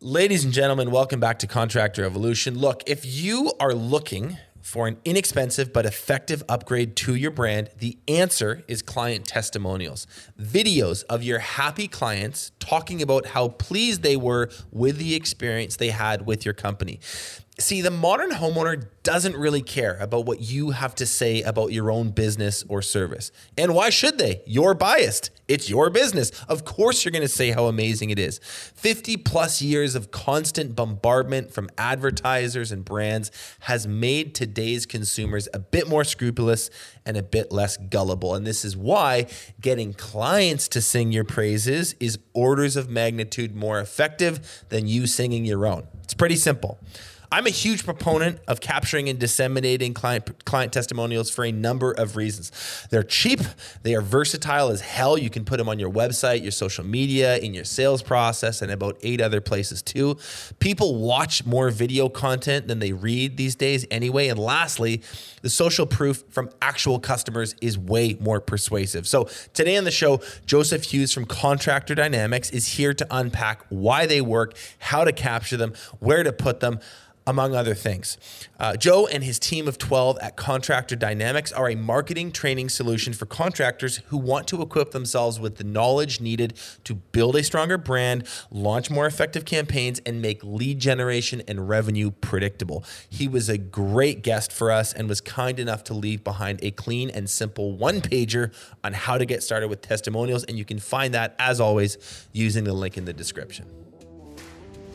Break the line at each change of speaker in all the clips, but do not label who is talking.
Ladies and gentlemen, welcome back to Contractor Evolution. Look, if you are looking for an inexpensive but effective upgrade to your brand, the answer is client testimonials. Videos of your happy clients talking about how pleased they were with the experience they had with your company. See, the modern homeowner doesn't really care about what you have to say about your own business or service. And why should they? You're biased. It's your business. Of course, you're going to say how amazing it is. 50 plus years of constant bombardment from advertisers and brands has made today's consumers a bit more scrupulous and a bit less gullible. And this is why getting clients to sing your praises is orders of magnitude more effective than you singing your own. It's pretty simple. I'm a huge proponent of capturing and disseminating client client testimonials for a number of reasons. They're cheap, they are versatile as hell. You can put them on your website, your social media, in your sales process, and about eight other places too. People watch more video content than they read these days anyway. And lastly, the social proof from actual customers is way more persuasive. So today on the show, Joseph Hughes from Contractor Dynamics is here to unpack why they work, how to capture them, where to put them among other things. Uh, Joe and his team of 12 at Contractor Dynamics are a marketing training solution for contractors who want to equip themselves with the knowledge needed to build a stronger brand, launch more effective campaigns, and make lead generation and revenue predictable. He was a great guest for us and was kind enough to leave behind a clean and simple one pager on how to get started with testimonials. And you can find that, as always, using the link in the description.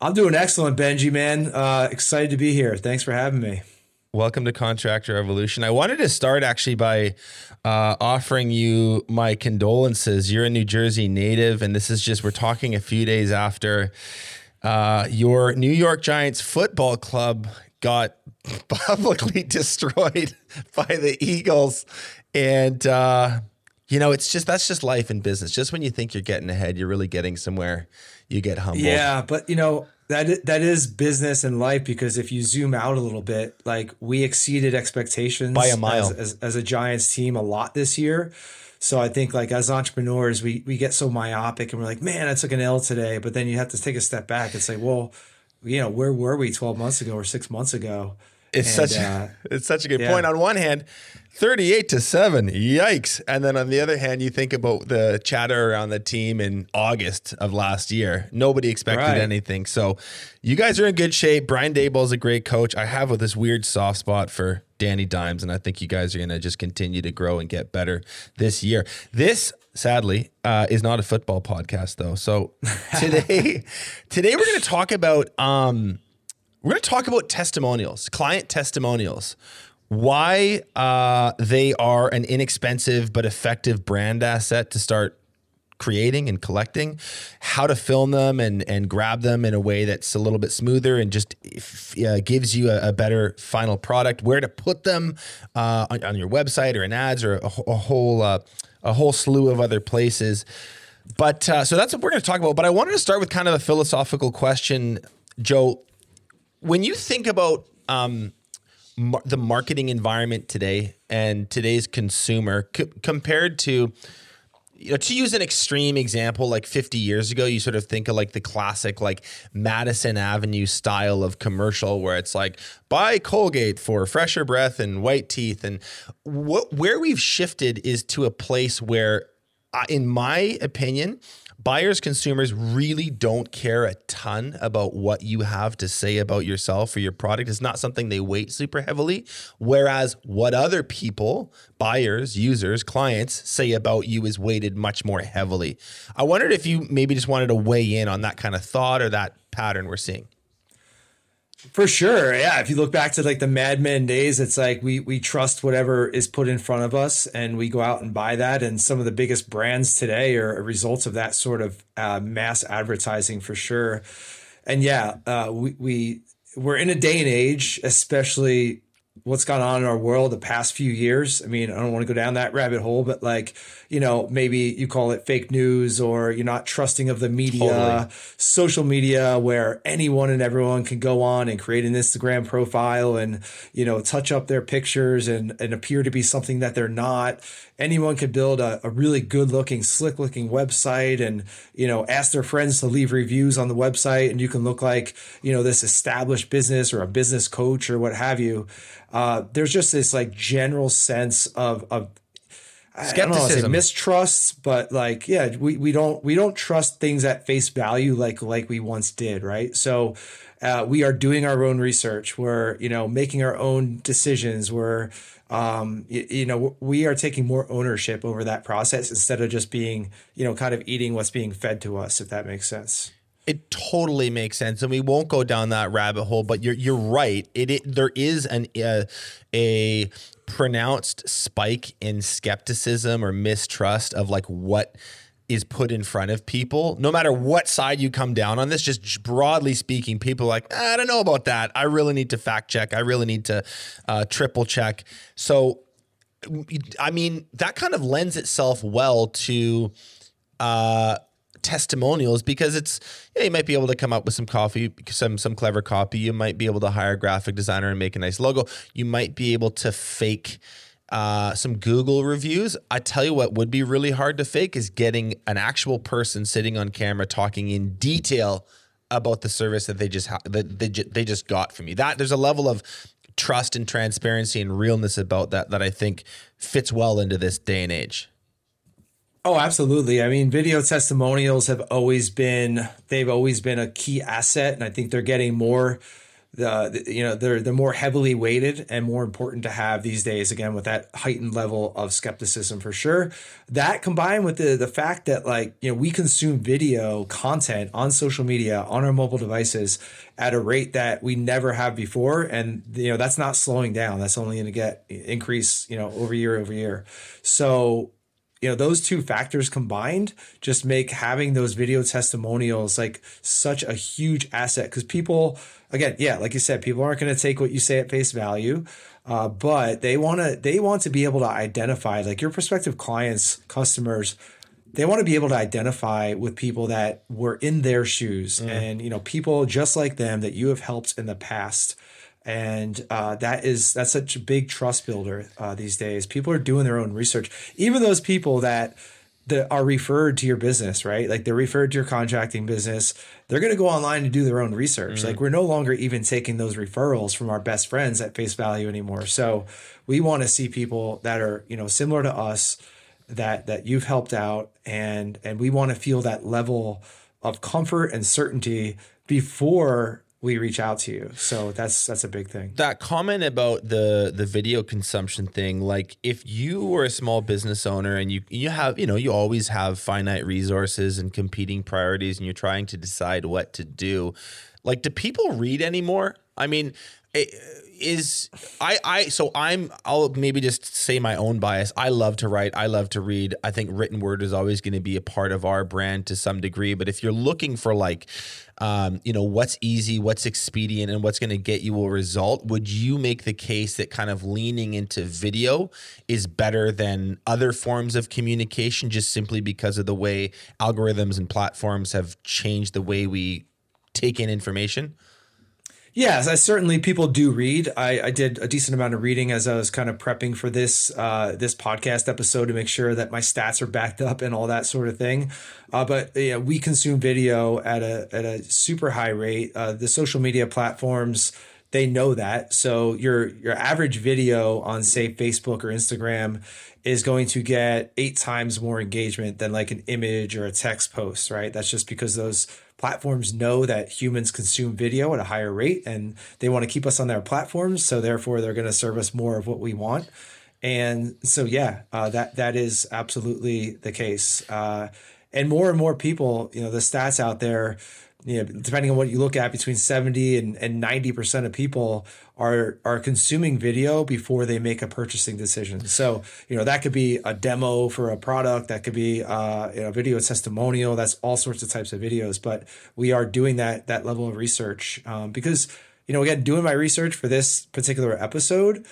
I'm doing excellent, Benji, man. Uh, excited to be here. Thanks for having me.
Welcome to Contractor Evolution. I wanted to start actually by uh, offering you my condolences. You're a New Jersey native, and this is just, we're talking a few days after uh, your New York Giants football club got publicly destroyed by the Eagles. And, uh, you know, it's just, that's just life in business. Just when you think you're getting ahead, you're really getting somewhere you get humbled.
Yeah, but you know that that is business and life because if you zoom out a little bit, like we exceeded expectations
by a mile
as, as, as a Giants team a lot this year. So I think like as entrepreneurs, we we get so myopic and we're like, man, I took an L today. But then you have to take a step back and say, well, you know, where were we 12 months ago or six months ago?
It's and, such uh, it's such a good yeah. point. On one hand, 38 to 7. Yikes. And then on the other hand, you think about the chatter around the team in August of last year. Nobody expected right. anything. So you guys are in good shape. Brian is a great coach. I have with this weird soft spot for Danny Dimes, and I think you guys are going to just continue to grow and get better this year. This sadly uh, is not a football podcast though. So today today we're going to talk about um, we're going to talk about testimonials, client testimonials why uh, they are an inexpensive but effective brand asset to start creating and collecting, how to film them and and grab them in a way that's a little bit smoother and just uh, gives you a, a, better final product. Where to put them uh, on, on, your website or in ads or a, a whole uh, a whole slew of other places. But uh, so that's what we're going to talk about. But I wanted to start with kind of a philosophical question, Joe. When you think about um, mar- the marketing environment today and today's consumer c- compared to you know, to use an extreme example, like 50 years ago, you sort of think of like the classic, like Madison Avenue style of commercial where it's like, buy Colgate for fresher breath and white teeth. And what, where we've shifted is to a place where, uh, in my opinion, buyers, consumers really don't care a ton about what you have to say about yourself or your product. It's not something they weight super heavily. Whereas what other people, buyers, users, clients say about you is weighted much more heavily. I wondered if you maybe just wanted to weigh in on that kind of thought or that pattern we're seeing.
For sure. Yeah. If you look back to like the Mad Men days, it's like we we trust whatever is put in front of us and we go out and buy that. And some of the biggest brands today are results of that sort of uh, mass advertising for sure. And yeah, uh, we, we we're in a day and age, especially what's gone on in our world the past few years. I mean, I don't want to go down that rabbit hole, but like, you know, maybe you call it fake news or you're not trusting of the media, totally. social media where anyone and everyone can go on and create an Instagram profile and, you know, touch up their pictures and, and appear to be something that they're not. Anyone could build a, a really good looking, slick looking website and, you know, ask their friends to leave reviews on the website and you can look like, you know, this established business or a business coach or what have you uh, there's just this like general sense of of skepticism, mistrust, but like yeah, we we don't we don't trust things at face value like like we once did, right? So. Uh, we are doing our own research. We're, you know, making our own decisions. We're, um, you, you, know, we are taking more ownership over that process instead of just being, you know, kind of eating what's being fed to us, if that makes sense.
It totally makes sense, and we won't go down that rabbit hole. But you're you're right. It, it there is an uh, a pronounced spike in skepticism or mistrust of like what is put in front of people, no matter what side you come down on this, just broadly speaking, people are like, I don't know about that. I really need to fact check. I really need to uh, triple check. So, I mean, that kind of lends itself well to uh, testimonials because it's you, you might be able to come up with some coffee some some clever copy you might be able to hire a graphic designer and make a nice logo you might be able to fake uh, some Google reviews. I tell you what would be really hard to fake is getting an actual person sitting on camera talking in detail about the service that they just ha- that they, they just got from you. That there's a level of trust and transparency and realness about that that I think fits well into this day and age.
Oh, absolutely. I mean, video testimonials have always been they've always been a key asset, and I think they're getting more. The, you know they're they're more heavily weighted and more important to have these days again with that heightened level of skepticism for sure. That combined with the the fact that like you know we consume video content on social media on our mobile devices at a rate that we never have before. And you know that's not slowing down. That's only going to get increase you know over year over year. So you know those two factors combined just make having those video testimonials like such a huge asset because people again yeah like you said people aren't going to take what you say at face value uh, but they want to they want to be able to identify like your prospective clients customers they want to be able to identify with people that were in their shoes mm. and you know people just like them that you have helped in the past and uh, that is that's such a big trust builder uh, these days. People are doing their own research. Even those people that that are referred to your business, right? Like they're referred to your contracting business. They're going to go online and do their own research. Mm-hmm. Like we're no longer even taking those referrals from our best friends at face value anymore. So we want to see people that are you know similar to us that that you've helped out, and and we want to feel that level of comfort and certainty before we reach out to you. So that's that's a big thing.
That comment about the the video consumption thing, like if you were a small business owner and you you have, you know, you always have finite resources and competing priorities and you're trying to decide what to do. Like do people read anymore? I mean, it, is I I so I'm I'll maybe just say my own bias. I love to write. I love to read. I think written word is always going to be a part of our brand to some degree. But if you're looking for like, um, you know, what's easy, what's expedient, and what's going to get you a result, would you make the case that kind of leaning into video is better than other forms of communication, just simply because of the way algorithms and platforms have changed the way we take in information?
Yes, I certainly people do read. I, I, did a decent amount of reading as I was kind of prepping for this uh, this podcast episode to make sure that my stats are backed up and all that sort of thing. Uh, but yeah, we consume video at a at a super high rate. Uh, the social media platforms they know that. So your your average video on say Facebook or Instagram is going to get eight times more engagement than like an image or a text post, right? That's just because those platforms know that humans consume video at a higher rate and they want to keep us on their platforms. So therefore, they're going to serve us more of what we want. And so, yeah, uh, that that is absolutely the case. Uh, and more and more people, you know, the stats out there you know, depending on what you look at, between 70 and, and 90% of people are are consuming video before they make a purchasing decision. So, you know, that could be a demo for a product, that could be uh, you know, video testimonial, that's all sorts of types of videos. But we are doing that that level of research um, because you know, again, doing my research for this particular episode,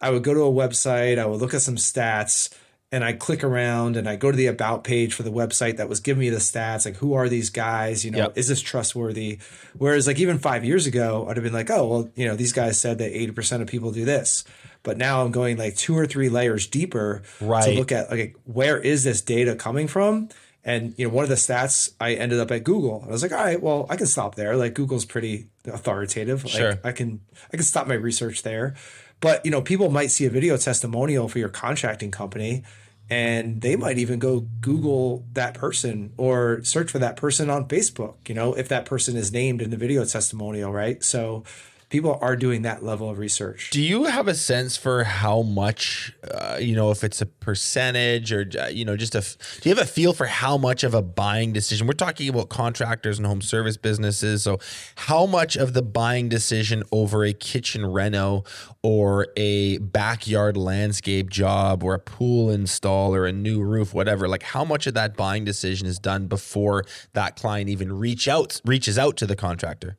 I would go to a website, I would look at some stats, and I click around and I go to the about page for the website that was giving me the stats, like who are these guys? You know,
Yep.
is this trustworthy? Whereas like even five years ago, I'd have been like, oh well, you know, these guys said that 80% of people do this. But now I'm going like two or three layers deeper
right.
to look at like where is this data coming from? And you know, one of the stats I ended up at Google. I was like, all right, well, I can stop there. Like Google's pretty authoritative. Like
Sure.
I can I can stop my research there. But you know, people might see a video testimonial for your contracting company and they might even go Google that person or search for that person on Facebook, you know, if that person is named in the video testimonial, right? So people are doing that level of research.
Do you have a sense for how much, uh, you know, if it's a percentage or, uh, you know, just a, do you have a feel for how much of a buying decision? We're talking about contractors and home service businesses. So, how much of the buying decision over a kitchen reno or a backyard landscape job or a pool install or a new roof, whatever, like how much of that buying decision is done before that client even reach out, reaches out to the contractor?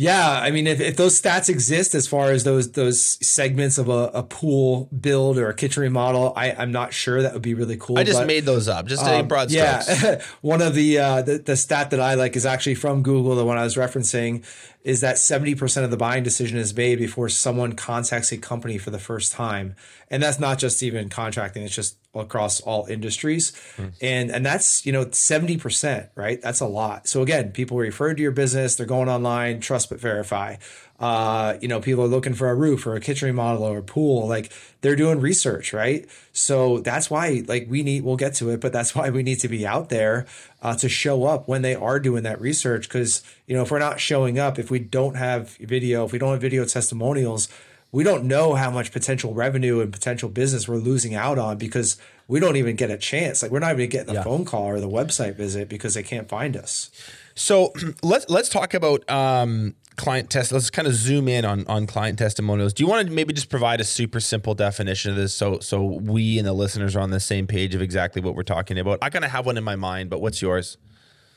Yeah, I mean, if, if those stats exist as far as those those segments of a, a pool build or a kitchen remodel, I, I'm not sure. That would be really cool.
I just
but-
made those up, just a
Um,
broad strokes.
Yeah, one of the, uh, the the stat that I like is actually from Google. The one I was referencing is that seventy percent of the buying decision is made before someone contacts a company for the first time, and that's not just even contracting; it's just across all industries, and and that's you know seventy percent, right? That's a lot. So again, people refer to your business; they're going online, trust but verify. Uh, you know, people are looking for a roof or a kitchen remodel or a pool. Like they're doing research, right? So that's why, like, we need. We'll get to it, but that's why we need to be out there uh, to show up when they are doing that research. Because you know, if we're not showing up, if we don't have video, if we don't have video testimonials, we don't know how much potential revenue and potential business we're losing out on because we don't even get a chance. Like, we're not even getting the phone call or the website visit because they can't find us.
So let's let's talk about um, client test. Let's kind of zoom in on on client testimonials. Do you want to maybe just provide a super simple definition of this so so we and the listeners are on the same page of exactly what we're talking about? I kind of have one in my mind, but what's yours?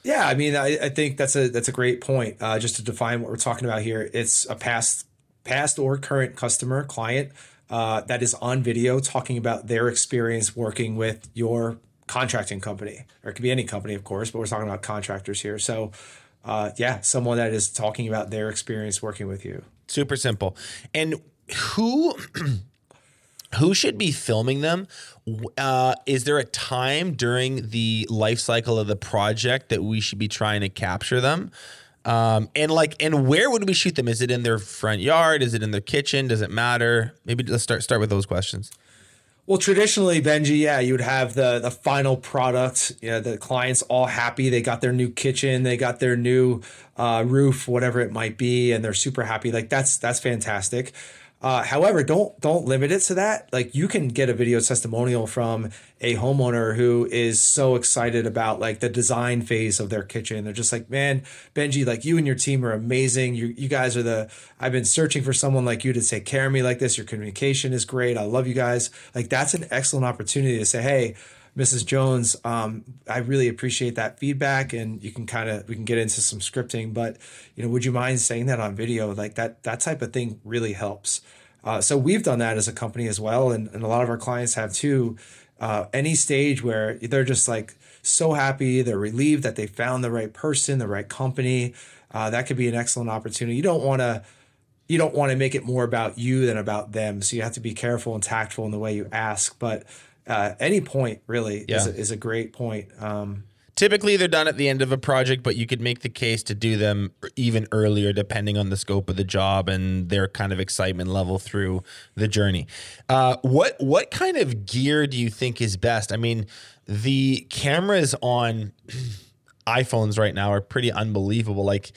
Yeah, I mean, I, I think that's a that's a great point. Uh, just to define what we're talking about here, it's a past past or current customer client uh, that is on video talking about their experience working with your contracting company, or it could be any company, of course, but we're talking about contractors here. So, uh, yeah, someone that is talking about their experience working with you.
Super simple. And who who should be filming them? Uh, is there a time during the life cycle of the project that we should be trying to capture them? Um, and like, and where would we shoot them? Is it in their front yard? Is it in their kitchen? Does it matter? Maybe let's start start with those questions.
Well, traditionally, Benji, yeah, you would have the the final product. You know, the clients all happy. They got their new kitchen, they got their new uh, roof, whatever it might be, and they're super happy. Like that's that's fantastic. Uh, however, don't don't limit it to that. Like you can get a video testimonial from a homeowner who is so excited about like the design phase of their kitchen. They're just like, man, Benji, like you and your team are amazing. You you guys are the. I've been searching for someone like you to take care of me like this. Your communication is great. I love you guys. Like that's an excellent opportunity to say, hey. Mrs. Jones, um, I really appreciate that feedback, and you can kind of we can get into some scripting. But you know, would you mind saying that on video? Like that that type of thing really helps. Uh, so we've done that as a company as well, and, and a lot of our clients have too. Uh, any stage where they're just like so happy, they're relieved that they found the right person, the right company. Uh, that could be an excellent opportunity. You don't want to you don't want to make it more about you than about them. So you have to be careful and tactful in the way you ask. But uh, any point really is, a, is a great point. Um,
Typically, they're done at the end of a project, but you could make the case to do them even earlier, depending on the scope of the job and their kind of excitement level through the journey. Uh, what what kind of gear do you think is best? I mean, the cameras on iPhones right now are pretty unbelievable. Like,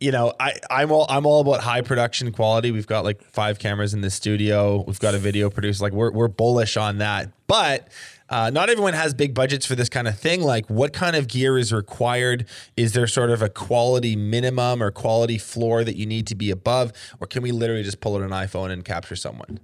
you know, I, I'm all I'm all about high production quality. We've got like five cameras in the studio. We've got a video producer. Like we're we're bullish on that. But uh, not everyone has big budgets for this kind of thing. Like, what kind of gear is required? Is there sort of a quality minimum or quality floor that you need to be above, or can we literally just pull out an iPhone and capture someone?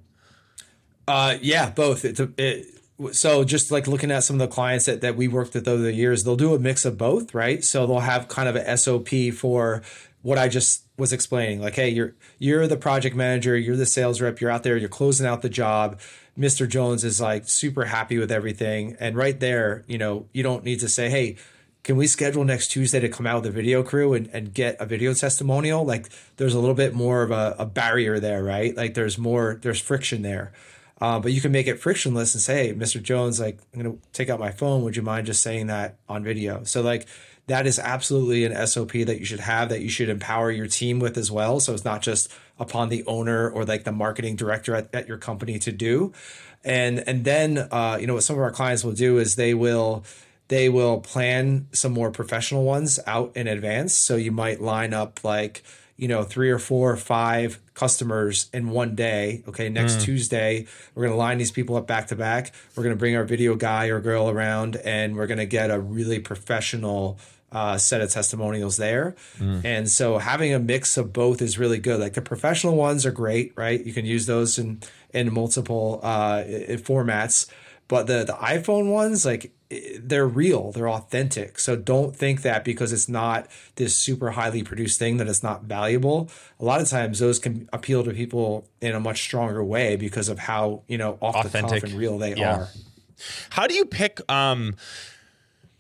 Uh, yeah, both. It's a, it, so just like looking at some of the clients that, that we worked with over the years, they'll do a mix of both, right? So they'll have kind of a SOP for what I just was explaining. Like, hey, you're you're the project manager, you're the sales rep, you're out there, you're closing out the job. Mr. Jones is like super happy with everything. And right there, you know, you don't need to say, hey, can we schedule next Tuesday to come out with a video crew and, and get a video testimonial? Like there's a little bit more of a, a barrier there, right? Like there's more, there's friction there. Uh, but you can make it frictionless and say, hey, Mr. Jones, like I'm gonna take out my phone. Would you mind just saying that on video? So like that is absolutely an SOP that you should have that you should empower your team with as well. So it's not just upon the owner or like the marketing director at, at your company to do. And and then uh, you know what some of our clients will do is they will they will plan some more professional ones out in advance. So you might line up like you know, three or four or five customers in one day. Okay, next mm. Tuesday, we're going to line these people up back to back. We're going to bring our video guy or girl around and we're going to get a really professional uh, set of testimonials there. Mm. And so having a mix of both is really good. Like the professional ones are great, right? You can use those in, in multiple uh, formats. But the, the iPhone ones, like they're real, they're authentic. So don't think that because it's not this super highly produced thing that it's not valuable. A lot of times those can appeal to people in a much stronger way because of how, you know, off authentic. the cuff and real they yeah. are.
How do you pick um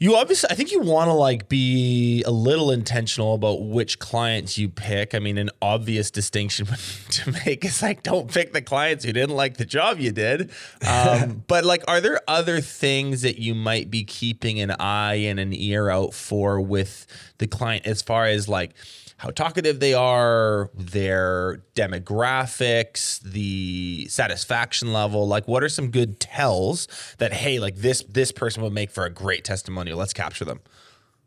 you obviously, I think you want to like be a little intentional about which clients you pick. I mean, an obvious distinction to make is like don't pick the clients who didn't like the job you did. Um, but like, are there other things that you might be keeping an eye and an ear out for with the client as far as like, how talkative they are, their demographics, the satisfaction level. Like, what are some good tells that hey, like this this person would make for a great testimonial? Let's capture them.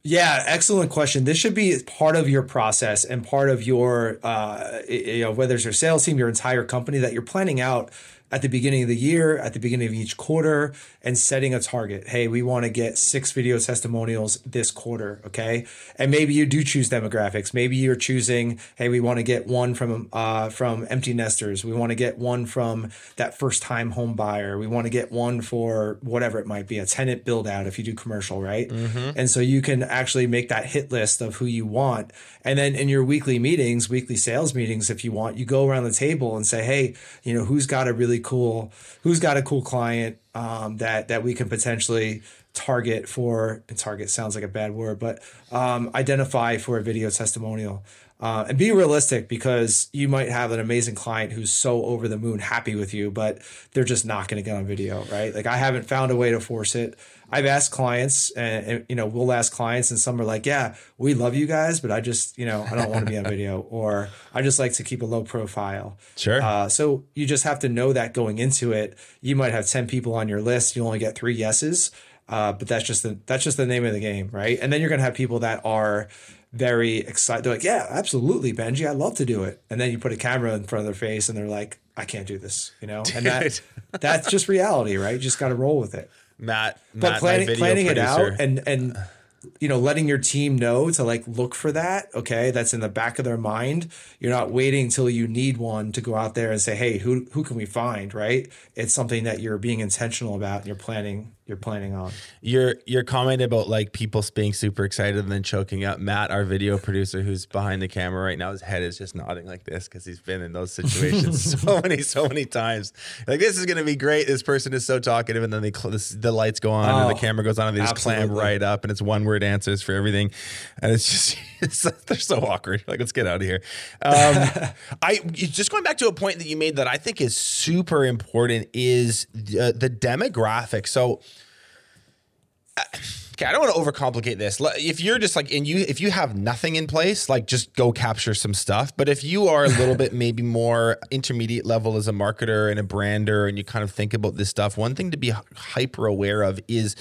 Yeah, excellent question. This should be part of your process and part of your, uh, you know, whether it's your sales team, your entire company that you're planning out at the beginning of the year, at the beginning of each quarter, and setting a target. Hey, we want to get six video testimonials this quarter. Okay. And maybe you do choose demographics. Maybe you're choosing, hey, we want to get one from uh, from empty nesters. We want to get one from that first time home buyer. We want to get one for whatever it might be, a tenant build out if you do commercial, right? Mm-hmm. And so you can actually make that hit list of who you want. And then in your weekly meetings, weekly sales meetings, if you want, you go around the table and say, hey, you know, who's got a really cool, who's got a cool client um, that that we can potentially target for. And target sounds like a bad word, but um, identify for a video testimonial. Uh, and be realistic because you might have an amazing client who's so over the moon happy with you, but they're just not going to get on video, right? Like I haven't found a way to force it. I've asked clients, and, and, you know, we'll ask clients, and some are like, "Yeah, we love you guys, but I just, you know, I don't want to be on video, or I just like to keep a low profile."
Sure.
Uh, so you just have to know that going into it. You might have ten people on your list, you only get three yeses, uh, but that's just the that's just the name of the game, right? And then you're gonna have people that are very excited. They're like, "Yeah, absolutely, Benji, I'd love to do it." And then you put a camera in front of their face, and they're like, "I can't do this," you know. And that that's just reality, right? You just got to roll with it.
Matt,
but planning planning it out and and you know letting your team know to like look for that okay that's in the back of their mind you're not waiting until you need one to go out there and say hey who who can we find right it's something that you're being intentional about and you're planning you're planning on.
Your your comment about like people being super excited and then choking up. Matt, our video producer, who's behind the camera right now, his head is just nodding like this because he's been in those situations so many so many times. Like this is gonna be great. This person is so talkative, and then they cl- this, the lights go on oh, and the oh, camera goes on, and they just absolutely. clam right up, and it's one word answers for everything, and it's just it's, they're so awkward. Like let's get out of here. Um, I just going back to a point that you made that I think is super important is the, the demographic. So okay, I don't want to overcomplicate this. If you're just like, and you, if you have nothing in place, like just go capture some stuff. But if you are a little bit maybe more intermediate level as a marketer and a brander, and you kind of think about this stuff, one thing to be hyper aware of is,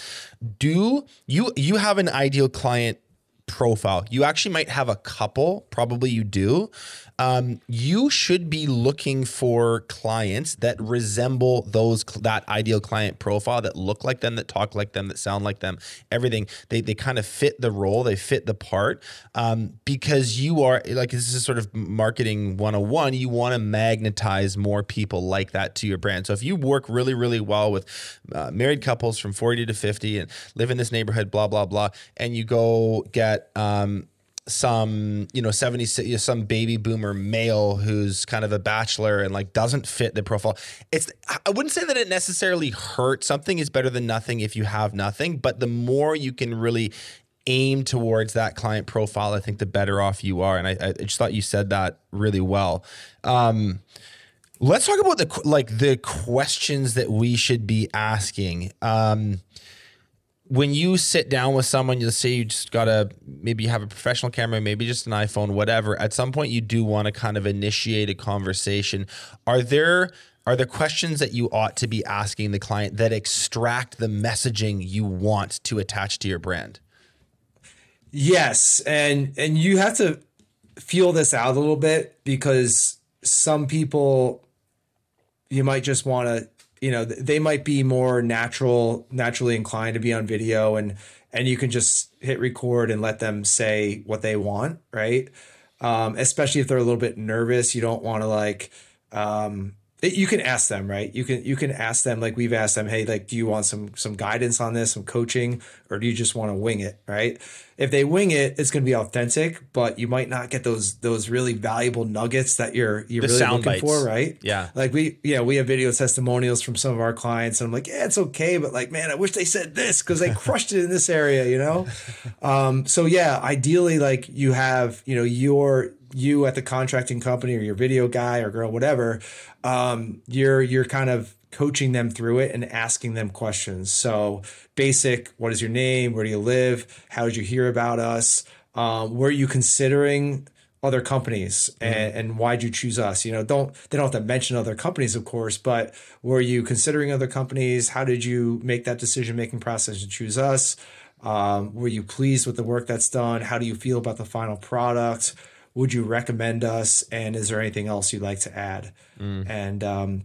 do you you have an ideal client profile. You actually might have a couple, probably you do. Um, you should be looking for clients that resemble those that ideal client profile that look like them, that talk like them, that sound like them. Everything they they kind of fit the role, they fit the part um, because you are like this is sort of marketing 101. You want to magnetize more people like that to your brand. So if you work really really well with uh, married couples from 40 to 50 and live in this neighborhood, blah blah blah, and you go get um, some you know 70 some baby boomer male who's kind of a bachelor and like doesn't fit the profile. It's i wouldn't say that it necessarily hurts. Something is better than nothing if you have nothing but the more you can really aim towards that client profile i think the better off you are and i, I just thought you said that really well. Um, let's talk about the like the questions that we should be asking. Um, when you sit down with someone, you say you just gotta maybe have a professional camera, maybe just an iPhone, whatever. At some point, you do want to kind of initiate a conversation. Are there are there questions that you ought to be asking the client that extract the messaging you want to attach to your brand?
Yes, and and you have to feel this out a little bit because some people you might just want to you know they might be more natural naturally inclined to be on video and and you can just hit record and let them say what they want right? Um, especially if they're a little bit nervous you don't want to like um, you can ask them right? You can you can ask them like we've asked them hey like do you want some some guidance on this some coaching or do you just want to wing it? Right? If they wing it it's going to be authentic but you might not get those those really valuable nuggets that you're you're the really looking bites. for right?
Yeah.
Like we yeah we have video testimonials from some of our clients and i'm like yeah it's okay but like man i wish they said this because they crushed it in this area you know? Um so yeah ideally like you have you know your you at the contracting company or your video guy or girl, whatever, um, you're you're kind of coaching them through it and asking them questions. So basic, what is your name? Where do you live? How did you hear about us? Um, were you considering other companies and, mm-hmm. and why'd you choose us? You know, don't they don't have to mention other companies, of course, but were you considering other companies? How did you make that decision making process to choose us? Um, were you pleased with the work that's done? How do you feel about the final product? Would you recommend us? And is there anything else you'd like to add? Mm. and um,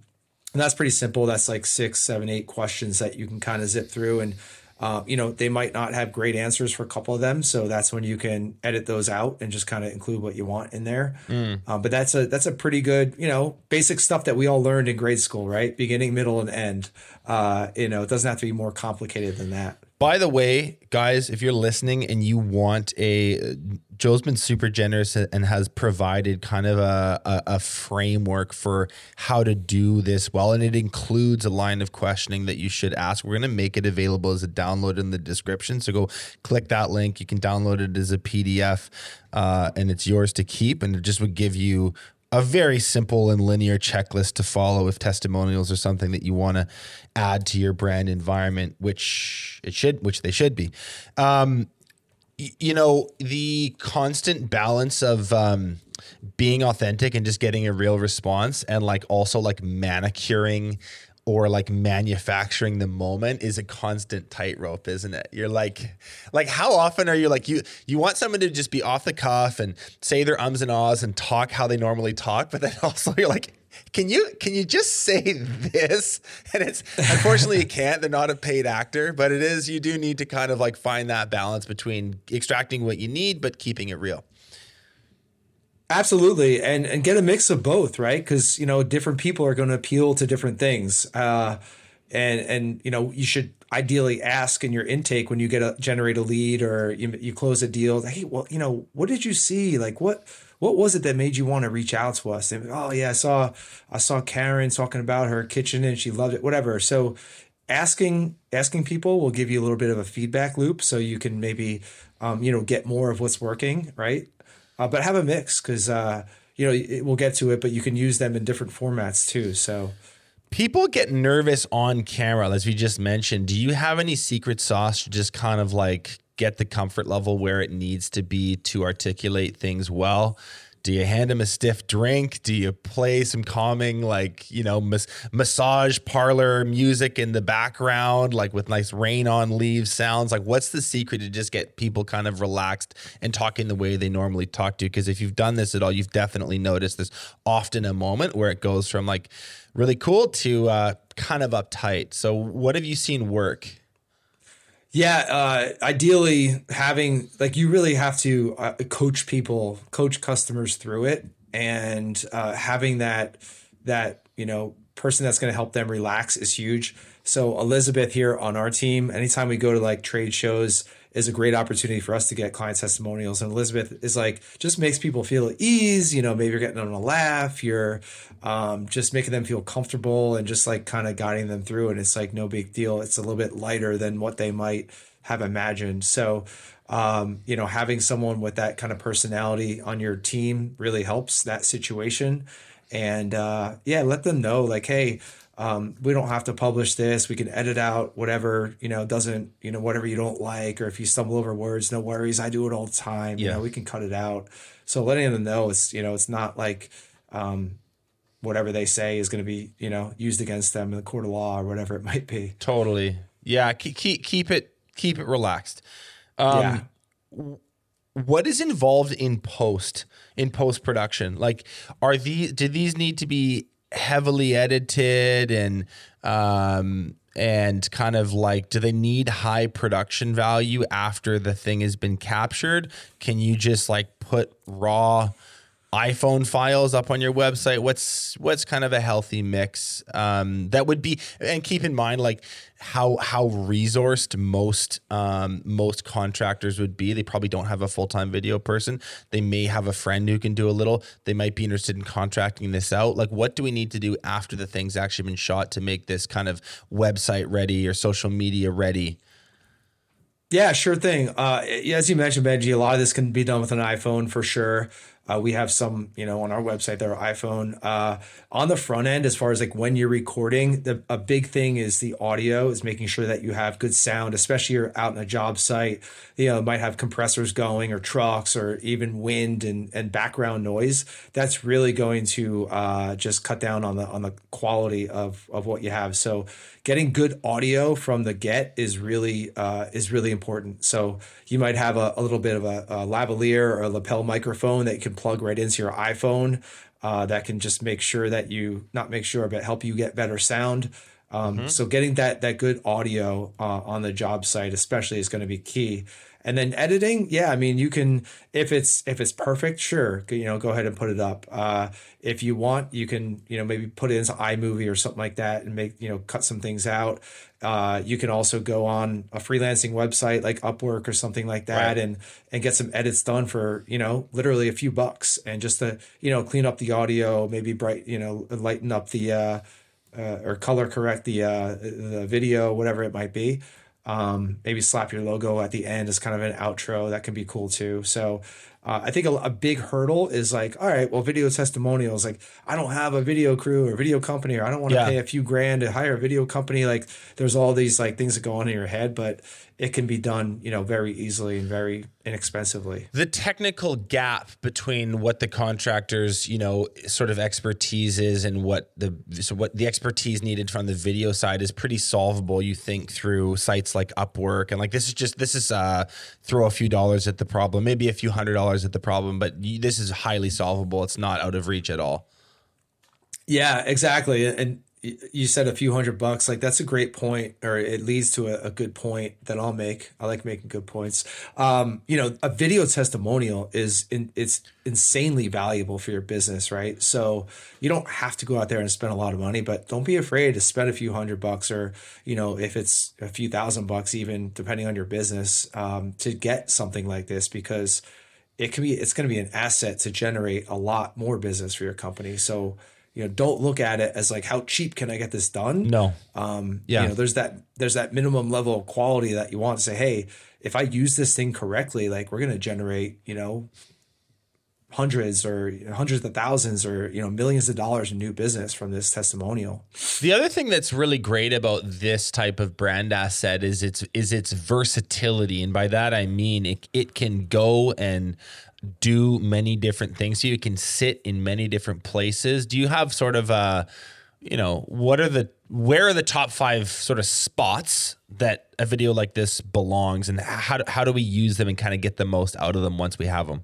and that's pretty simple. That's like six seven eight questions that you can kind of zip through. And uh, you know they might not have great answers for a couple of them. So that's when you can edit those out and just kind of include what you want in there. Mm. uh, but that's a that's a pretty good you know basic stuff that we all learned in grade school right? Beginning middle and end. Uh, you know it doesn't have to be more complicated than that
by the way, guys, if you're listening and you want a, Joe's been super generous and has provided kind of a, a, a, framework for how to do this well. And it includes a line of questioning that you should ask. We're going to make it available as a download in the description. So go click that link. You can download it as a PDF uh, and it's yours to keep. And it just would give you a very simple and linear checklist to follow if testimonials are something that you want to add to your brand environment, which it should, which they should be. Um, you know, the constant balance of um, being authentic and just getting a real response, and like also like manicuring or like manufacturing the moment is a constant tightrope, isn't it? You're like, like how often are you like you you want someone to just be off the cuff and say their ums and ahs and talk how they normally talk, but then also you're like, can you can you just say this? And it's unfortunately you can't. They're not a paid actor, but it is. You do need to kind of like find that balance between extracting what you need but keeping it real.
Absolutely, and and get a mix of both, right? Because you know different people are going to appeal to different things, uh, and and you know you should ideally ask in your intake when you get a generate a lead or you, you close a deal. Hey, well, you know, what did you see? Like what what was it that made you want to reach out to us? And oh yeah, I saw I saw Karen talking about her kitchen and she loved it. Whatever. So asking asking people will give you a little bit of a feedback loop, so you can maybe um, you know get more of what's working, right? Uh, but have a mix because uh, you know it, we'll get to it, but you can use them in different formats too. So
people get nervous on camera, as we just mentioned. Do you have any secret sauce to just kind of like get the comfort level where it needs to be to articulate things well? Do you hand them a stiff drink? Do you play some calming, like, you know, mas- massage parlor music in the background, like with nice rain on leaves sounds? Like, what's the secret to just get people kind of relaxed and talking the way they normally talk to? Because if you've done this at all, you've definitely noticed there's often a moment where it goes from like really cool to uh, kind of uptight. So, what have you seen work?
Yeah, uh, ideally having like you really have to uh, coach people, coach customers through it, and uh, having that that you know person that's going to help them relax is huge. So Elizabeth here on our team, anytime we go to like trade shows, is a great opportunity for us to get client testimonials. And Elizabeth is like, just makes people feel at ease. You know, maybe you're getting them to laugh. You're um, just making them feel comfortable and just like kind of guiding them through. And it's like no big deal. It's a little bit lighter than what they might have imagined. So, um, you know, having someone with that kind of personality on your team really helps that situation. And uh, yeah, let them know like, hey, um, we don't have to publish this. We can edit out whatever, you know, doesn't, you know, whatever you don't like, or if you stumble over words, no worries. I do it all the time. You
Yeah.
know, we can cut it out. So letting them know it's, you know, it's not like, um, whatever they say is going to be, you know, used against them in the court of law or whatever it might be.
Totally. Yeah. Keep, keep, keep it, keep it relaxed. Um,
yeah.
what is involved in post in post production like are these do these need to be heavily edited and um and kind of like do they need high production value after the thing has been captured? Can you just like put raw iphone files up on your website? What's what's kind of a healthy mix um that would be and keep in mind like how how resourced most um most contractors would be. They probably don't have a full-time video person. They may have a friend who can do a little. They might be interested in contracting this out. Like what do we need to do after the thing's actually been shot to make this kind of website ready or social media ready?
Yeah, sure thing. Uh, as you mentioned, Benji, a lot of this can be done with an iPhone for sure. Uh, we have some, you know, on our website that are iPhone. Uh, on the front end, as far as like when you're recording, the a big thing is the audio is making sure that you have good sound, especially you're out in a job site. You know, might have compressors going or trucks or even wind and and background noise. That's really going to uh, just cut down on the on the quality of of what you have. So getting good audio from the get is really uh, is really important. So you might have a, a little bit of a, a lavalier or a lapel microphone that you can plug right into your iPhone. Uh, that can just make sure that you not make sure, but help you get better sound. Um, So getting that that good audio uh, on the job site, especially, is going to be key. And then editing, yeah, I mean, you can if it's if it's perfect, sure, you know, go ahead and put it up. Uh, if you want, you can you know maybe put it into iMovie or something like that and make you know cut some things out. Uh, you can also go on a freelancing website like Upwork or something like that
Right.
and and get some edits done for you know literally a few bucks and just to you know clean up the audio, maybe bright you know lighten up the uh, uh, or color correct the uh, the video, whatever it might be. Um, maybe slap your logo at the end as kind of an outro. That can be cool too. So uh, I think a, a big hurdle is like, all right, well, video testimonials. Like, I don't have a video crew or video company, or I don't want to
Yeah.
pay a few grand to hire a video company. Like, there's all these like things that go on in your head, but it can be done, you know, very easily and very inexpensively.
the technical gap between what the contractors you know sort of expertise is and what the so what the expertise needed from the video side is pretty solvable you think through sites like upwork and like this is just this is uh throw a few dollars at the problem maybe a few hundred dollars at the problem but this is highly solvable it's not out of reach at all
Yeah, exactly. And you said a few hundred bucks. Like that's a great point, or it leads to a, a good point that I'll make. I like making good points. Um, you know, a video testimonial is in, it's insanely valuable for your business, right? So you don't have to go out there and spend a lot of money, but don't be afraid to spend a few hundred bucks, or you know, if it's a few thousand bucks, even depending on your business, um, to get something like this because it can be it's going to be an asset to generate a lot more business for your company. So you know, don't look at it as like how cheap can I get this done?
no
Um,
Yeah.
you know, there's that there's that minimum level of quality that you want to say, hey, if I use this thing correctly, like we're going to generate, you know, hundreds or hundreds of thousands or you know millions of dollars in new business from this testimonial.
The other thing that's really great about this type of brand asset is its is its versatility, and by that I mean it it can go and do many different things. So you can sit in many different places. Do you have sort of a, you know, what are the where are the top five sort of spots that a video like this belongs, and how how do we use them and kind of get the most out of them once we have them?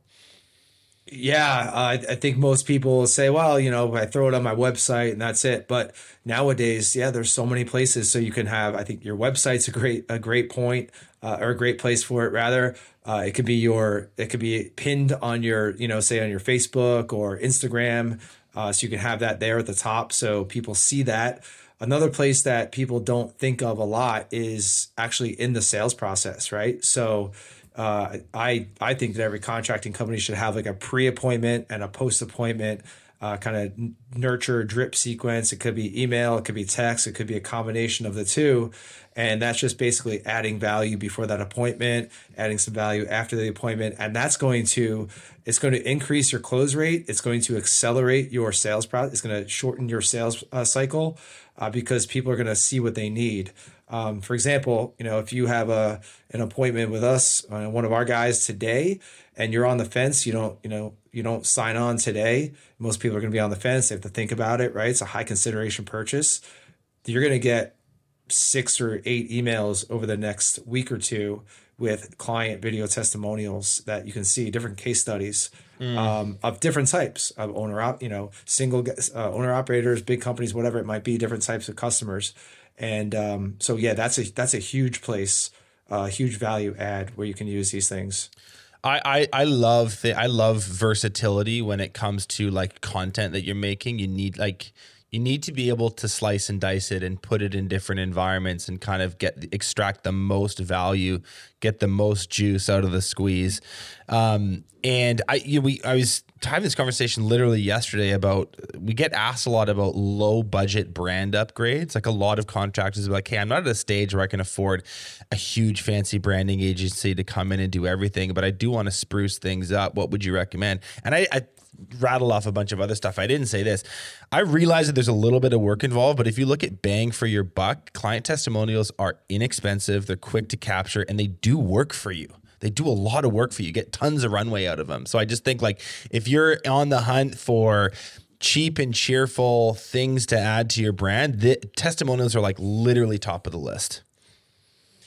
Yeah, I, I think most people say, well, you know, I throw it on my website and that's it. But nowadays, yeah, there's so many places. So you can have. I think your website's a great a great point uh, or a great place for it. Rather, uh, it could be your it could be pinned on your you know say on your Facebook or Instagram. Uh, so you can have that there at the top so people see that. Another place that people don't think of a lot is actually in the sales process, right? So uh, I I think that every contracting company should have like a pre-appointment and a post-appointment uh, kind of nurture drip sequence. It could be email, it could be text, it could be a combination of the two, and that's just basically adding value before that appointment, adding some value after the appointment, and that's going to it's going to increase your close rate. It's going to accelerate your sales process. It's going to shorten your sales uh, cycle uh, because people are going to see what they need. Um, for example, you know, if you have a an appointment with us, uh, one of our guys today, and you're on the fence, you don't, you know, you don't sign on today. Most people are going to be on the fence. They have to think about it, right? It's a high consideration purchase. You're going to get six or eight emails over the next week or two with client video testimonials that you can see different case studies mm. um, of different types of owner op, you know, single uh, owner operators, big companies, whatever it might be, different types of customers and um, so yeah, that's a that's a huge place, a uh, huge value add where you can use these things.
I, I, I love the I love versatility when it comes to like content that you're making. You need like you need to be able to slice and dice it and put it in different environments and kind of get extract the most value, get the most juice out of the squeeze. Um, and I you know, we I was having this conversation literally yesterday about we get asked a lot about low budget brand upgrades. Like a lot of contractors are like, hey, I'm not at a stage where I can afford a huge fancy branding agency to come in and do everything, but I do want to spruce things up. What would you recommend? And I, I rattle off a bunch of other stuff. I didn't say this. I realize that there's a little bit of work involved, but if you look at bang for your buck, client testimonials are inexpensive, they're quick to capture, and they do work for you they do a lot of work for you. you get tons of runway out of them. So I just think like if you're on the hunt for cheap and cheerful things to add to your brand, the testimonials are like literally top of the list.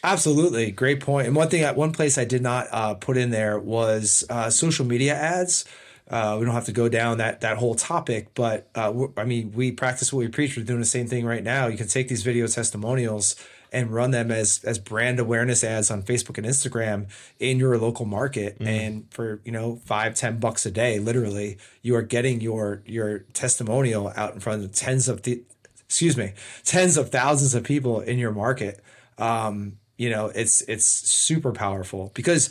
Absolutely, great point. And one thing, at one place I did not uh, put in there was uh, social media ads. Uh, we don't have to go down that that whole topic, but uh, I mean, we practice what we preach. We're doing the same thing right now. You can take these video testimonials and run them as as brand awareness ads on Facebook and Instagram in your local market. Mm. And for you know five ten bucks a day, literally, you are getting your your testimonial out in front of tens of the excuse me tens of thousands of people in your market. Um, you know, it's it's super powerful because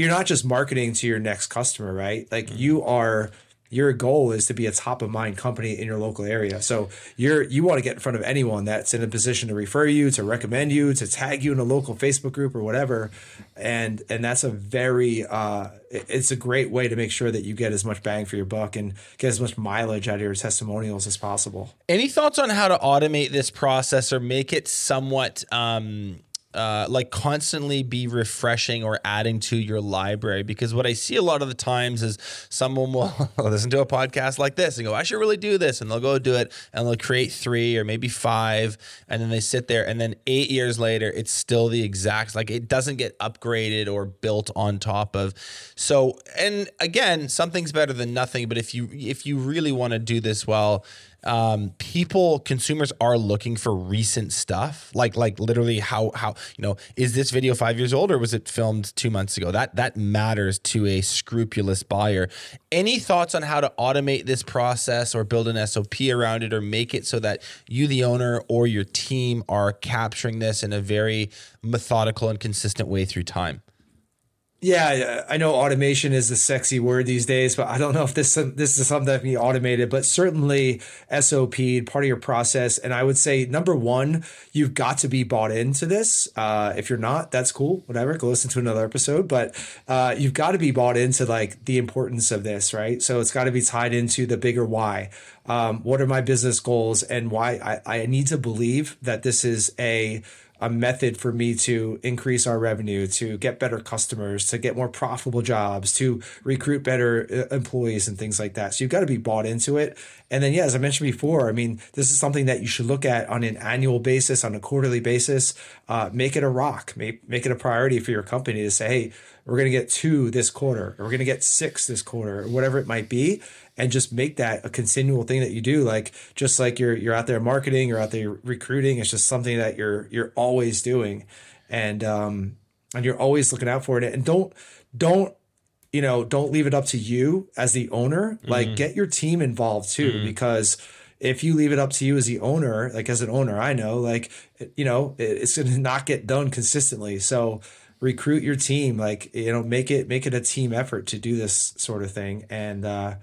you're not just marketing to your next customer, right? Like mm. you are your goal is to be a top of mind company in your local area. So you're you want to get in front of anyone that's in a position to refer you, to recommend you, to tag you in a local Facebook group or whatever. And and that's a very uh, it's a great way to make sure that you get as much bang for your buck and get as much mileage out of your testimonials as possible.
Any thoughts on how to automate this process or make it somewhat um uh, like constantly be refreshing or adding to your library because what I see a lot of the times is someone will listen to a podcast like this and go, I should really do this. And they'll go do it and they'll create three or maybe five. And then they sit there. And then eight years later, it's still the exact, like it doesn't get upgraded or built on top of. So, and again, something's better than nothing. But if you, if you really want to do this well, um, people consumers are looking for recent stuff. Like like literally how how you know is this video five years old or was it filmed two months ago? That that matters to a scrupulous buyer. Any thoughts on how to automate this process or build an sop around it or make it so that you the owner or your team are capturing this in a very methodical and consistent way through time
yeah, I know automation is a sexy word these days, but I don't know if this this is something that can be automated. But certainly SOP, part of your process. And I would say number one, you've got to be bought into this. Uh, if you're not, that's cool. Whatever, go listen to another episode. But uh, you've got to be bought into like the importance of this, right? So it's got to be tied into the bigger why. Um, what are my business goals and why I, I need to believe that this is a a method for me to increase our revenue, to get better customers, to get more profitable jobs, to recruit better uh, employees and things like that. So you've got to be bought into it. And then, yeah, as I mentioned before, I mean, this is something that you should look at on an annual basis, on a quarterly basis. Uh, make it a rock, make, make it a priority for your company to say, hey, we're going to get two this quarter, or we're going to get six this quarter, or whatever it might be and just make that a continual thing that you do. Like just like you're you're out there marketing you're out there recruiting it's just something that you're you're always doing. And um and you're always looking out for it. And don't don't you know don't leave it up to you as the owner. Like mm-hmm. get your team involved too mm-hmm. because if you leave it up to you as the owner like as an owner i know like you know it's going to not get done consistently. So recruit your team. Like you know make it make it a team effort to do this sort of thing. And uh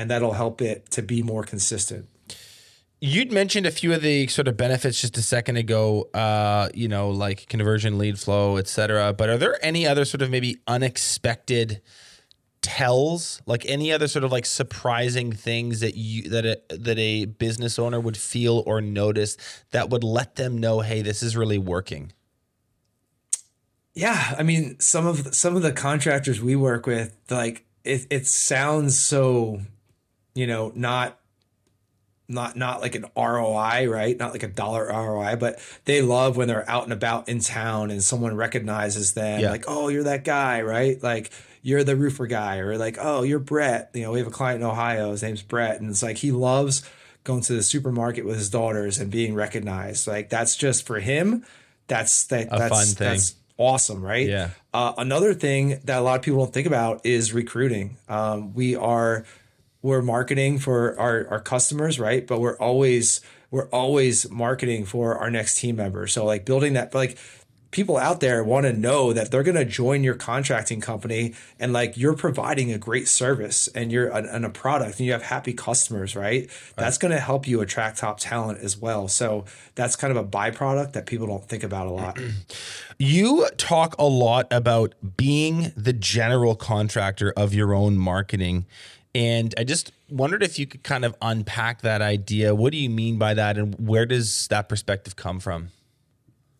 and that'll help it to be more consistent.
You'd mentioned a few of the sort of benefits just a second ago, uh, you know, like conversion, lead flow, et cetera. But are there any other sort of maybe unexpected tells, like any other sort of like surprising things that you that a, that a business owner would feel or notice that would let them know, hey, this is really working?
Yeah, I mean, some of some of the contractors we work with, like it, it sounds so you know, not not not like an ROI, right? Not like a dollar ROI, but they love when they're out and about in town and someone recognizes them, yeah. like, oh, you're that guy, right? Like you're the roofer guy, or like, oh, you're Brett. You know, we have a client in Ohio, his name's Brett, and it's like he loves going to the supermarket with his daughters and being recognized. Like that's just for him. That's that. A that's. That's awesome, right?
Yeah.
Uh, another thing that a lot of people don't think about is recruiting. Um, we are we're marketing for our, our customers, right? But we're always we're always marketing for our next team member. So like building that like people out there want to know that they're going to join your contracting company and like you're providing a great service and you're an, and a product and you have happy customers right, right. that's going to help you attract top talent as well so that's kind of a byproduct that people don't think about a lot
you talk a lot about being the general contractor of your own marketing and I just wondered if you could kind of unpack that idea. What do you mean by that, and where does that perspective come from?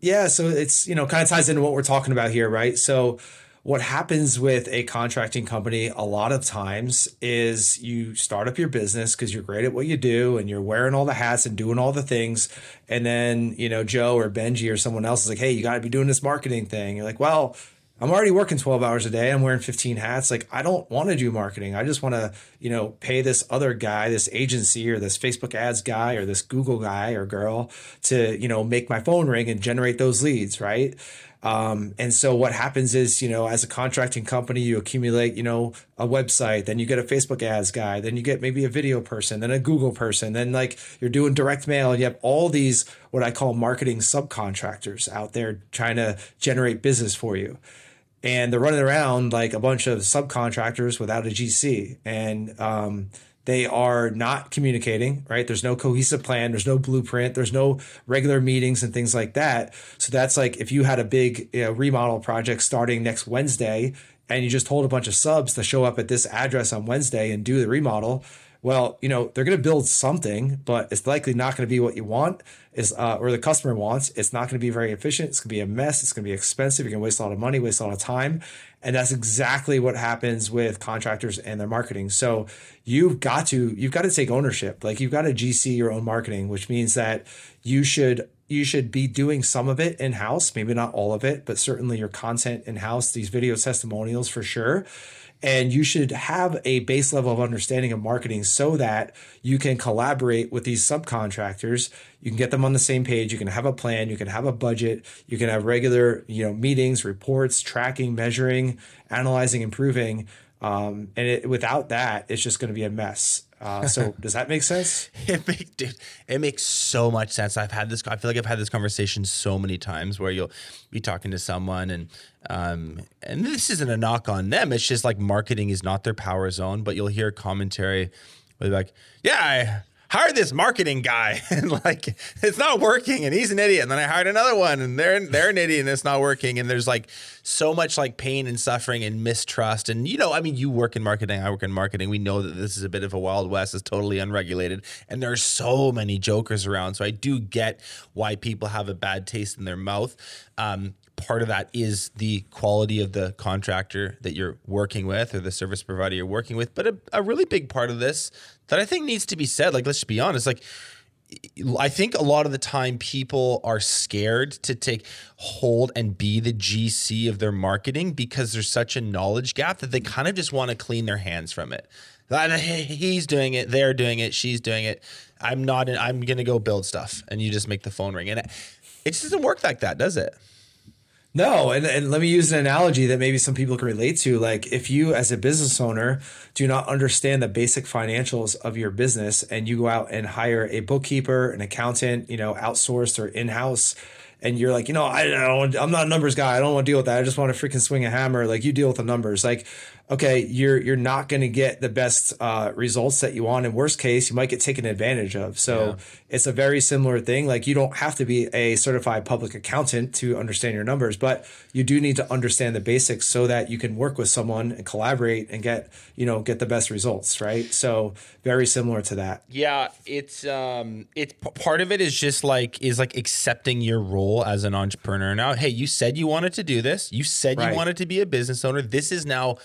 Yeah, so it's you know kind of ties into what we're talking about here, right? So what happens with a contracting company a lot of times is you start up your business because you're great at what you do and you're wearing all the hats and doing all the things and then you know joe or benji or someone else is like hey you got to be doing this marketing thing you're like well I'm already working 12 hours a day. I'm wearing 15 hats. Like, I don't want to do marketing. I just want to, you know, pay this other guy, this agency or this Facebook ads guy or this Google guy or girl to, you know, make my phone ring and generate those leads. Right. Um, and so what happens is, you know, as a contracting company, you accumulate, you know, a website, then you get a Facebook ads guy, then you get maybe a video person, then a Google person, then like you're doing direct mail. And you have all these, what I call marketing subcontractors out there trying to generate business for you and they're running around like a bunch of subcontractors without a GC, and um, they are not communicating. Right? There's no cohesive plan. There's no blueprint. There's no regular meetings and things like that. So that's like if you had a big you know, remodel project starting next Wednesday, and you just told a bunch of subs to show up at this address on Wednesday and do the remodel well, you know, they're going to build something, but it's likely not going to be what you want is uh, or the customer wants. It's not going to be very efficient. It's going to be a mess. It's going to be expensive. You're going to waste a lot of money, waste a lot of time. And that's exactly what happens with contractors and their marketing. So you've got to you've got to take ownership. Like you've got to GC your own marketing, which means that you should you should be doing some of it in house, maybe not all of it, but certainly your content in house, these video testimonials for sure and you should have a base level of understanding of marketing so that you can collaborate with these subcontractors. You can get them on the same page. You can have a plan. You can have a budget. You can have regular, you know, meetings, reports, tracking, measuring, analyzing, improving. Um, and it, without that, it's just going to be a mess. Uh, so does that make sense?
it, make, dude, it makes so much sense. I've had this. I feel like I've had this conversation so many times where you'll be talking to someone and um, and this isn't a knock on them. It's just like marketing is not their power zone. But you'll hear commentary where like, yeah, hired this marketing guy and like it's not working and he's an idiot. And then I hired another one and they're they're an idiot and it's not working. And there's like so much like pain and suffering and mistrust. And you know, I mean, you work in marketing, I work in marketing. We know that this is a bit of a wild west, it's totally unregulated, and there's so many jokers around. So I do get why people have a bad taste in their mouth. Um, part of that is the quality of the contractor that you're working with or the service provider you're working with. But a, a really big part of this that I think needs to be said, like, let's just be honest, like, I think a lot of the time people are scared to take hold and be the GC of their marketing because there's such a knowledge gap that they kind of just want to clean their hands from it. He's doing it, they're doing it, she's doing it. I'm not. in, I'm gonna go build stuff, and you just make the phone ring, and it, it just doesn't work like that, does it?
No, and, and let me use an analogy that maybe some people can relate to. Like, if you, as a business owner, do not understand the basic financials of your business and you go out and hire a bookkeeper, an accountant, you know, outsourced or in house, and you're like, you know, I don't, I'm not a numbers guy. I don't want to deal with that. I just want to freaking swing a hammer. Like, you deal with the numbers. Like, okay, you're you're not going to get the best uh, results that you want. In worst case, you might get taken advantage of. So yeah. it's a very similar thing. Like you don't have to be a certified public accountant to understand your numbers, but you do need to understand the basics so that you can work with someone and collaborate and get you know get the best results. Right. So very similar to that.
Yeah, it's um, it's part of it is just like is like accepting your role as an entrepreneur. Now, hey, you said you wanted to do this. You said right. you wanted to be a business owner. This is now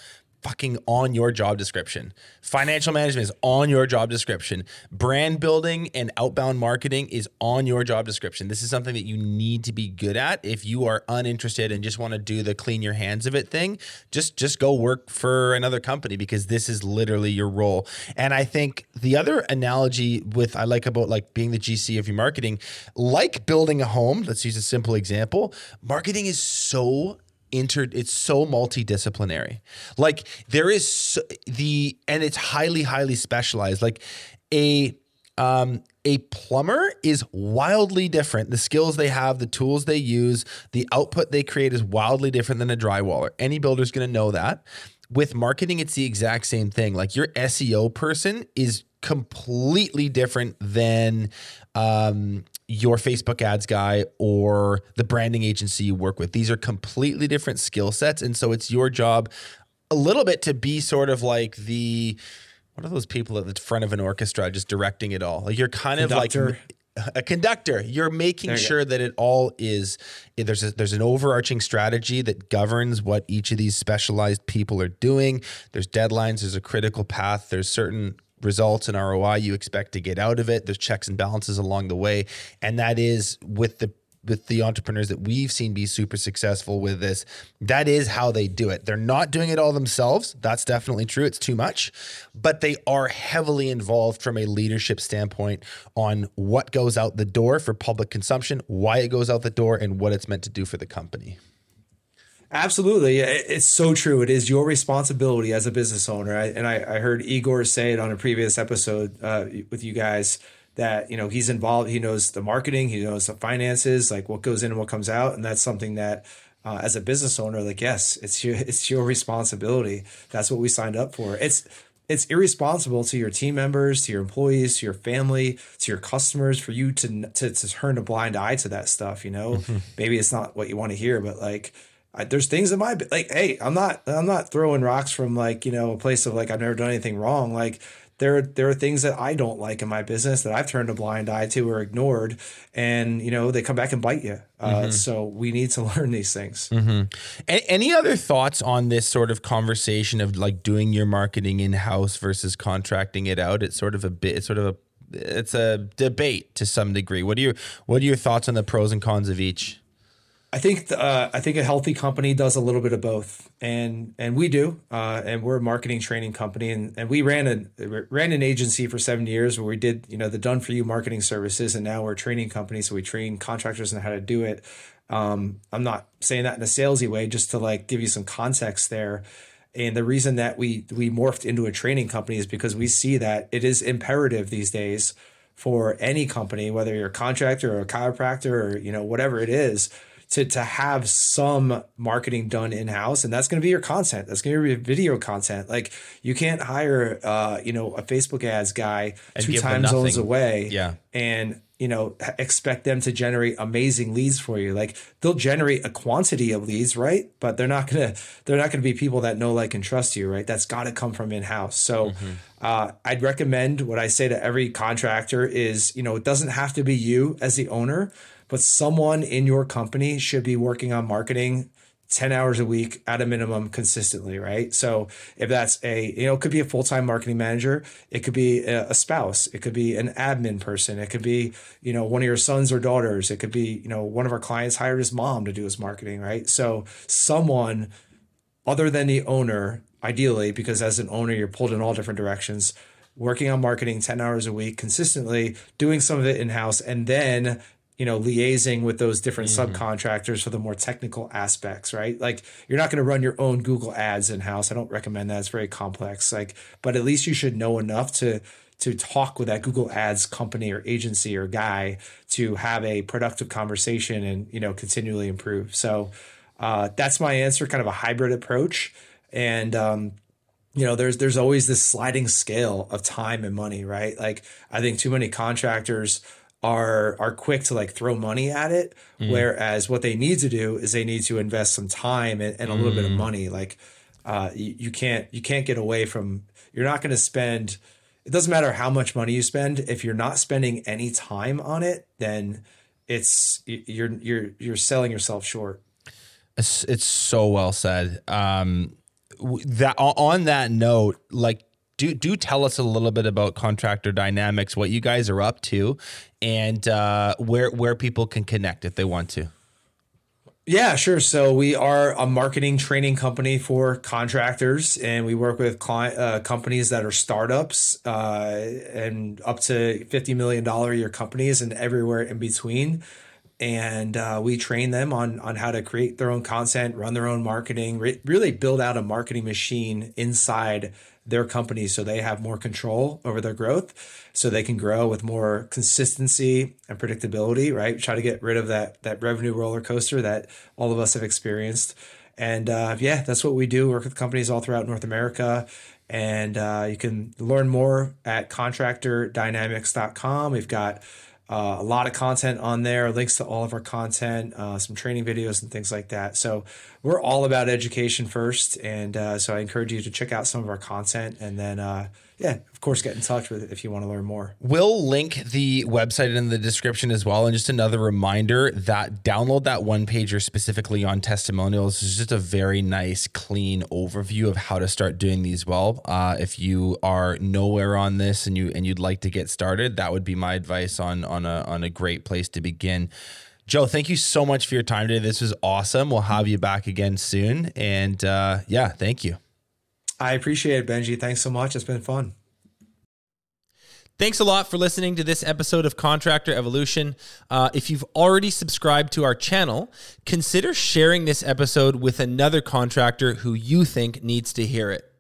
fucking on your job description. Financial management is on your job description. Brand building and outbound marketing is on your job description. This is something that you need to be good at. If you are uninterested and just want to do the clean your hands of it thing, just just go work for another company because this is literally your role. And I think the other analogy with I like about like being the GC of your marketing, like building a home, let's use a simple example. Marketing is so inter it's so multidisciplinary. Like there is so, the and it's highly highly specialized. Like a um a plumber is wildly different. The skills they have the tools they use the output they create is wildly different than a drywaller. Any builder's going to know that. With marketing it's the exact same thing. Like your SEO person is completely different than um, your Facebook ads guy or the branding agency you work with. These are completely different skill sets. And so it's your job a little bit to be sort of like the what are those people at the front of an orchestra just directing it all? Like you're kind conductor. of like a conductor. You're making you sure go. that it all is eh, there's a, there's an overarching strategy that governs what each of these specialized people are doing. There's deadlines, there's a critical path, there's certain results and ROI you expect to get out of it. There's checks and balances along the way, and that is with the with the entrepreneurs that we've seen be super successful with this, that is how they do it. They're not doing it all themselves. That's definitely true. It's too much, but they are heavily involved from a leadership standpoint on what goes out the door for public consumption, why it goes out the door, and what it's meant to do for the company.
Absolutely. It's so true. It is your responsibility as a business owner. and I, I, heard Igor say it on a previous episode uh, with you guys that, you know, he's involved. He knows the marketing, he knows the finances, like what goes in and what comes out. And that's something that, uh, as a business owner, like, yes, it's your, it's your responsibility. That's what we signed up for. It's, it's irresponsible to your team members, to your employees, to your family, to your customers for you to, to, to turn a blind eye to that stuff. You know, mm-hmm. maybe it's not what you want to hear, but like, I, there's things in my like hey i'm not i'm not throwing rocks from like you know a place of like i've never done anything wrong. Like there there are things that i don't like in my business that i've turned a blind eye to or ignored. And you know they come back and bite you. Uh, mm-hmm. so we need to learn these things.
Mm-hmm. a- any other thoughts on this sort of conversation of like doing your marketing in-house versus contracting it out? It's sort of a bit it's sort of a it's a debate to some degree. What are your what are your thoughts on the pros and cons of each
I think uh, I think a healthy company does a little bit of both, and and we do, uh, and we're a marketing training company, and, and we ran a ran an agency for seven years where we did you know the done for you marketing services, and now we're a training company, so we train contractors on how to do it. Um, I'm not saying that in a salesy way, just to like give you some context there. And the reason that we we morphed into a training company is because we see that it is imperative these days for any company, whether you're a contractor or a chiropractor or you know whatever it is to to have some marketing done in house, and that's going to be your content. That's going to be your video content. Like you can't hire, uh, you know, a Facebook ads guy
And
two time zones away,
Yeah.
and you know expect them to generate amazing leads for you like they'll generate a quantity of leads right but they're not gonna they're not gonna be people that know like and trust you right that's got to come from in-house so uh, i'd recommend what i say to every contractor is you know it doesn't have to be you as the owner but someone in your company should be working on marketing 10 hours a week at a minimum consistently, right? So if that's a, you know, it could be a full-time marketing manager, it could be a, spouse, it could be an admin person, it could be, you know, one of your sons or daughters, it could be, you know, one of our clients hired his mom to do his marketing, right? So someone other than the owner, ideally, because as an owner, you're pulled in all different directions, working on marketing 10 hours a week consistently, doing some of it in house, and then you know liaising with those different subcontractors for the more technical aspects right? Like you're not going to run your own google ads in house i don't recommend that. It's very complex. Like but at least you should know enough to to talk with that google ads company or agency or guy to have a productive conversation and you know continually improve. So uh, that's my answer, kind of a hybrid approach. And um, you know, there's there's always this sliding scale of time and money, right? Like I think too many contractors are are quick to like throw money at it, whereas what they need to do is they need to invest some time and, and a little bit of money. Like uh, you, you can't you can't get away from you're not going to spend. It doesn't matter how much money you spend if you're not spending any time on it, then it's you're you're you're selling yourself short.
It's, it's so well said. Um, that on that note, like, do do tell us a little bit about contractor dynamics, what you guys are up to, and uh, where where people can connect if they want to.
Yeah, sure. So we are a marketing training company for contractors, and we work with client uh, companies that are startups uh, and up to fifty million dollar year companies, and everywhere in between. And uh, we train them on on how to create their own content, run their own marketing, re- really build out a marketing machine inside their company so they have more control over their growth so they can grow with more consistency and predictability right? Try to get rid of that that revenue roller coaster that all of us have experienced. And uh, yeah that's what we do. Work with companies all throughout north america. And uh, you can learn more at contractordynamics.com we've got uh, a lot of content on there, links to all of our content, uh, some training videos and things like that. So we're all about education first, and uh, so I encourage you to check out some of our content, and then uh, yeah, of course, get in touch with it if you want to learn more.
We'll link the website in the description as well. And just another reminder that download that one pager specifically on testimonials is just a very nice, clean overview of how to start doing these well. Uh, if you are nowhere on this and you and you'd like to get started, that would be my advice on on a on a great place to begin. Joe, thank you so much for your time today. This was awesome. We'll have you back again soon. And uh, yeah, thank you.
I appreciate it, Benji. Thanks so much. It's been fun.
Thanks a lot for listening to this episode of Contractor Evolution. Uh, if you've already subscribed to our channel, consider sharing this episode with another contractor who you think needs to hear it.